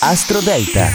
Astro Delta.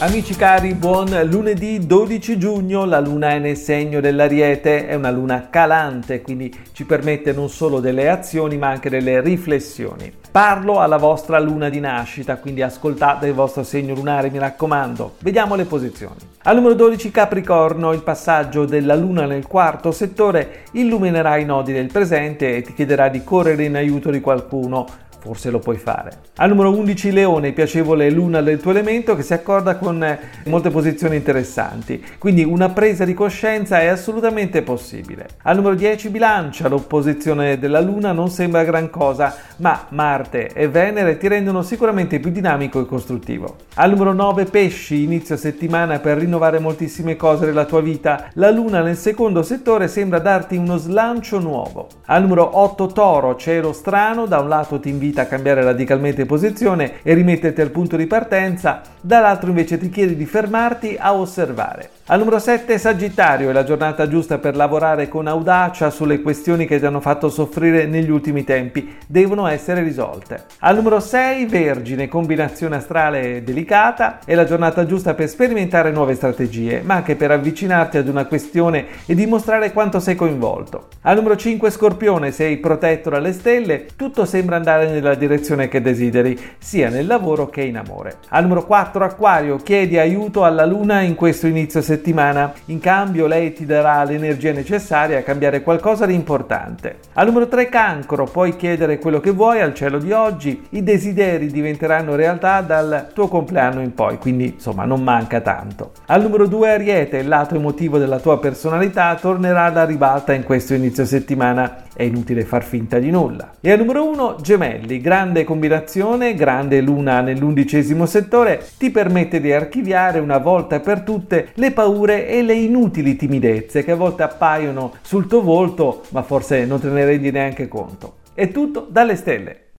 Amici cari, buon lunedì 12 giugno, la luna è nel segno dell'ariete, è una luna calante, quindi ci permette non solo delle azioni ma anche delle riflessioni. Parlo alla vostra luna di nascita, quindi ascoltate il vostro segno lunare, mi raccomando. Vediamo le posizioni. Al numero 12 Capricorno, il passaggio della luna nel quarto settore illuminerà i nodi del presente e ti chiederà di correre in aiuto di qualcuno forse lo puoi fare. Al numero 11 Leone, piacevole luna del tuo elemento che si accorda con eh, molte posizioni interessanti, quindi una presa di coscienza è assolutamente possibile. Al numero 10 Bilancia, l'opposizione della luna non sembra gran cosa, ma Marte e Venere ti rendono sicuramente più dinamico e costruttivo. Al numero 9 Pesci, inizio settimana per rinnovare moltissime cose della tua vita, la luna nel secondo settore sembra darti uno slancio nuovo. Al numero 8 Toro, cielo strano, da un lato ti invita invita a cambiare radicalmente posizione e rimetterti al punto di partenza, dall'altro invece ti chiede di fermarti a osservare. Al numero 7 Sagittario è la giornata giusta per lavorare con audacia sulle questioni che ti hanno fatto soffrire negli ultimi tempi, devono essere risolte. Al numero 6 Vergine, combinazione astrale delicata, è la giornata giusta per sperimentare nuove strategie, ma anche per avvicinarti ad una questione e dimostrare quanto sei coinvolto. Al numero 5 Scorpione, sei protetto dalle stelle, tutto sembra andare nella direzione che desideri, sia nel lavoro che in amore. Al numero 4 Acquario, chiedi aiuto alla Luna in questo inizio settimana. In cambio lei ti darà l'energia necessaria a cambiare qualcosa di importante. Al numero 3 cancro, puoi chiedere quello che vuoi al cielo di oggi, i desideri diventeranno realtà dal tuo compleanno in poi, quindi insomma non manca tanto. Al numero 2 ariete, il lato emotivo della tua personalità tornerà alla ribalta in questo inizio settimana è inutile far finta di nulla. E al numero 1 gemelli, grande combinazione, grande luna nell'undicesimo settore, ti permette di archiviare una volta per tutte le paure e le inutili timidezze che a volte appaiono sul tuo volto, ma forse non te ne rendi neanche conto. È tutto dalle stelle.